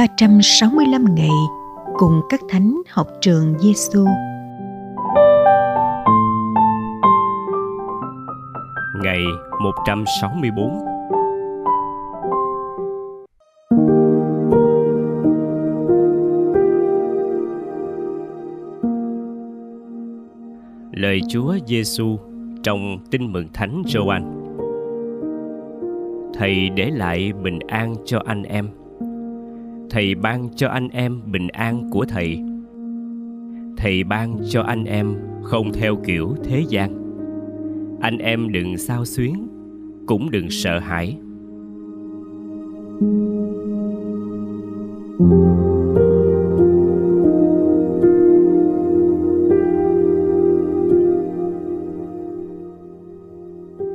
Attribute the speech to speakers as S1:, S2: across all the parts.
S1: 365 ngày cùng các thánh học trường Giêsu.
S2: Ngày 164 Lời Chúa Giêsu trong Tin mừng Thánh Gioan. Thầy để lại bình an cho anh em thầy ban cho anh em bình an của thầy. Thầy ban cho anh em không theo kiểu thế gian. Anh em đừng sao xuyến, cũng đừng sợ hãi.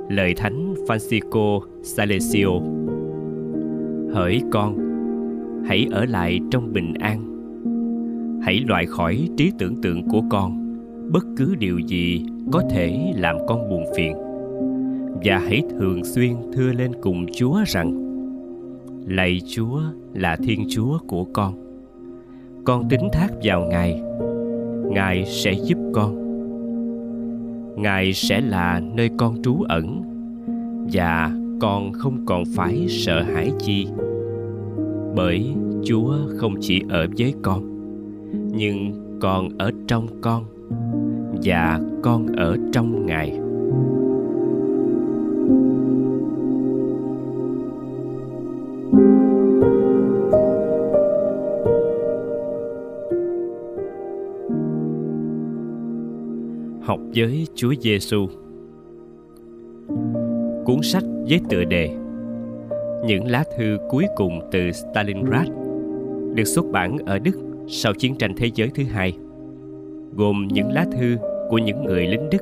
S2: Lời thánh Francisco Salesio hỡi con hãy ở lại trong bình an. Hãy loại khỏi trí tưởng tượng của con. Bất cứ điều gì có thể làm con buồn phiền. Và hãy thường xuyên thưa lên cùng chúa rằng, lạy chúa là thiên chúa của con. Con tín thác vào ngài. Ngài sẽ giúp con. Ngài sẽ là nơi con trú ẩn. Và con không còn phải sợ hãi chi bởi chúa không chỉ ở với con, nhưng còn ở trong con và con ở trong ngài học với Chúa Giêsu. Cuốn sách với tựa đề những lá thư cuối cùng từ Stalingrad được xuất bản ở Đức sau chiến tranh thế giới thứ hai, gồm những lá thư của những người lính Đức.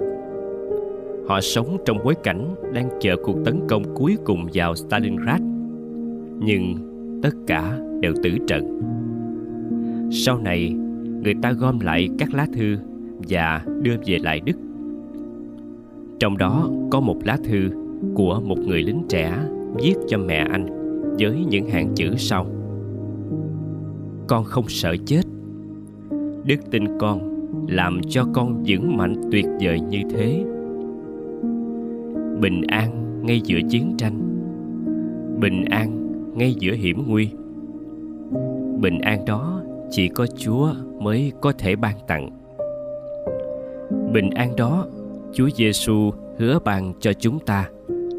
S2: Họ sống trong bối cảnh đang chờ cuộc tấn công cuối cùng vào Stalingrad, nhưng tất cả đều tử trận. Sau này, người ta gom lại các lá thư và đưa về lại Đức. Trong đó có một lá thư của một người lính trẻ viết cho mẹ anh với những hàng chữ sau. Con không sợ chết. Đức tin con làm cho con vững mạnh tuyệt vời như thế. Bình an ngay giữa chiến tranh. Bình an ngay giữa hiểm nguy. Bình an đó chỉ có chúa mới có thể ban tặng. Bình an đó chúa giêsu hứa ban cho chúng ta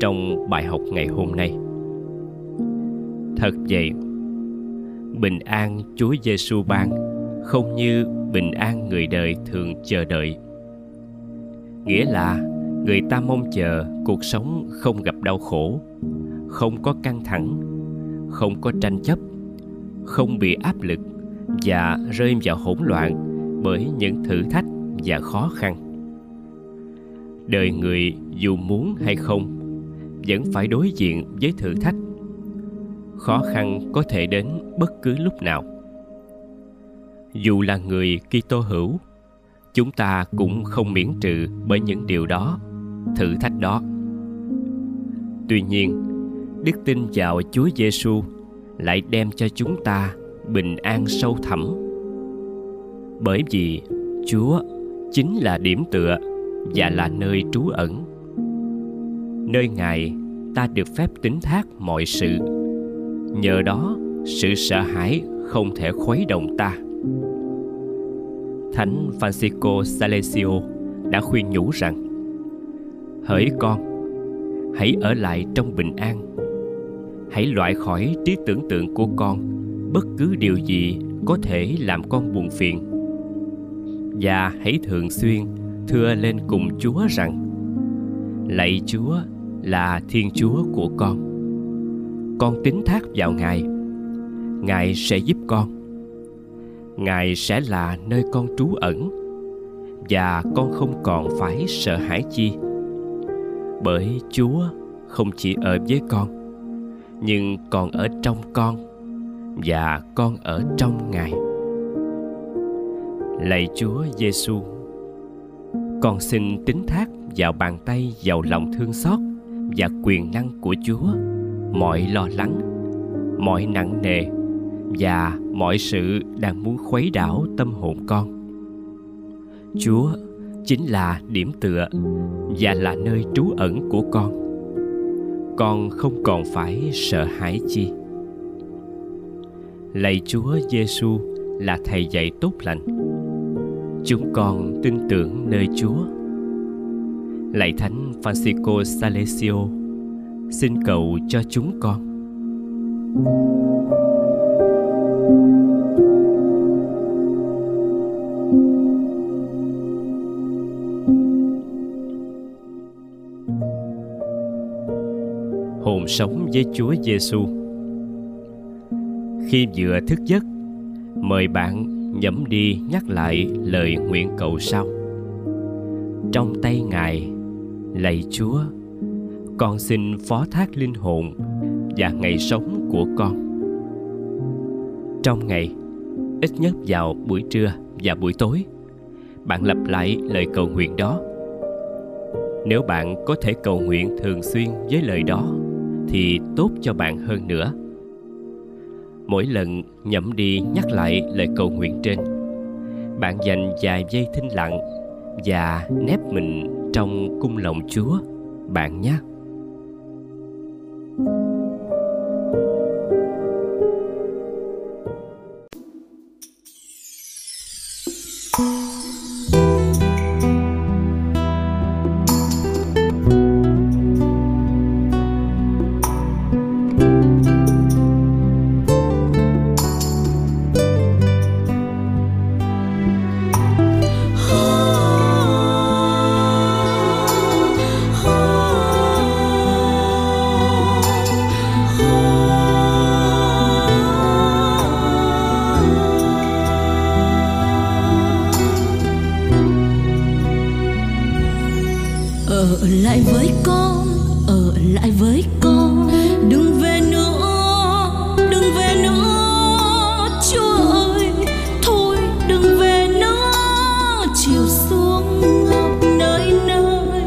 S2: trong bài học ngày hôm nay. Thật vậy, bình an Chúa Giêsu ban không như bình an người đời thường chờ đợi. Nghĩa là người ta mong chờ cuộc sống không gặp đau khổ, không có căng thẳng, không có tranh chấp, không bị áp lực và rơi vào hỗn loạn bởi những thử thách và khó khăn. Đời người dù muốn hay không vẫn phải đối diện với thử thách. Khó khăn có thể đến bất cứ lúc nào. Dù là người Kitô hữu, chúng ta cũng không miễn trừ bởi những điều đó, thử thách đó. Tuy nhiên, đức tin vào Chúa Giêsu lại đem cho chúng ta bình an sâu thẳm. Bởi vì Chúa chính là điểm tựa và là nơi trú ẩn nơi ngài, ta được phép tính thác mọi sự. Nhờ đó, sự sợ hãi không thể khuấy động ta. Thánh francisco salesio đã khuyên nhủ rằng, hỡi con, hãy ở lại trong bình an. Hãy loại khỏi trí tưởng tượng của con bất cứ điều gì có thể làm con buồn phiền. Và hãy thường xuyên thưa lên cùng chúa rằng, lạy chúa là thiên chúa của con. Con tín thác vào ngài. Ngài sẽ giúp con. Ngài sẽ là nơi con trú ẩn, và con không còn phải sợ hãi chi. Bởi chúa không chỉ ở với con, nhưng còn ở trong con, và con ở trong ngài. Lạy chúa giêsu con xin tín thác vào bàn tay giàu lòng thương xót và quyền năng của Chúa, mọi lo lắng, mọi nặng nề và mọi sự đang muốn khuấy đảo tâm hồn con. Chúa chính là điểm tựa và là nơi trú ẩn của con. Con không còn phải sợ hãi chi. Lạy chúa giêsu là thầy dạy tốt lành. Chúng con tin tưởng nơi chúa lạy thánh francisco salesio xin cầu cho chúng con hồn sống với Chúa Giêsu. Khi vừa thức giấc, mời bạn nhẩm đi nhắc lại lời nguyện cầu sau. Trong tay Ngài, lạy Chúa, con xin phó thác linh hồn và ngày sống của con. Trong ngày, ít nhất vào buổi trưa và buổi tối, bạn lặp lại lời cầu nguyện đó. Nếu bạn có thể cầu nguyện thường xuyên với lời đó thì tốt cho bạn hơn nữa mỗi lần nhậm đi nhắc lại lời cầu nguyện trên bạn dành vài giây thinh lặng và nép mình trong cung lòng chúa. Bạn nhé.
S3: Lại với con. Đừng về nữa, đừng về nữa, chúa ơi. Thôi, đừng về nữa. Chiều xuống ngập nơi nơi,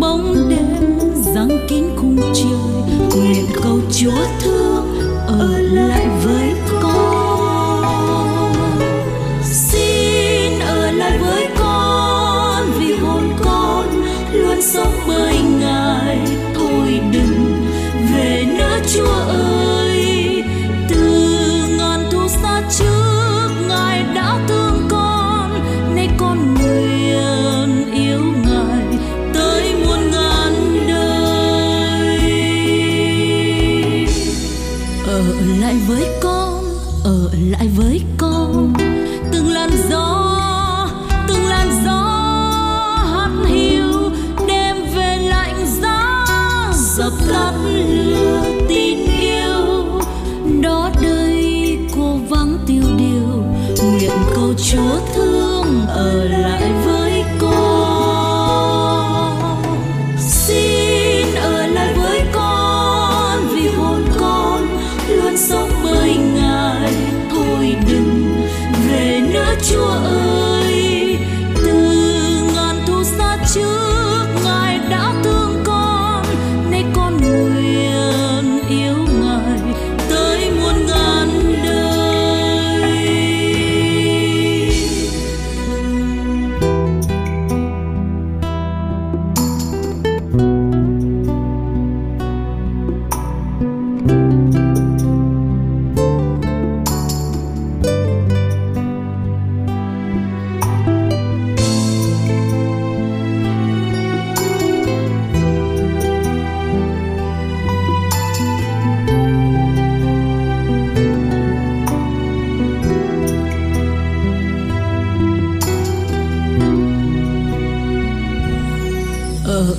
S3: bóng đêm giăng kín khung trời. Nguyện cầu chúa thương Chúa ơi.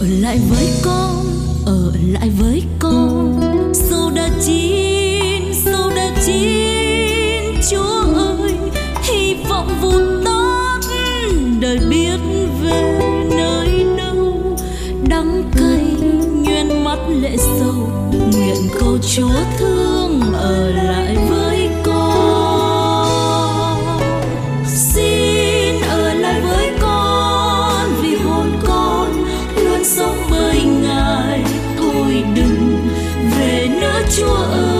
S3: ở lại với con ở lại với con sâu đã chín, sâu đã chín, chúa ơi, hy vọng vụt tắt đời biết về nơi đâu. Đắng cay nhuên mắt lệ sâu nguyện cầu chúa thương ở lại với từ ngàn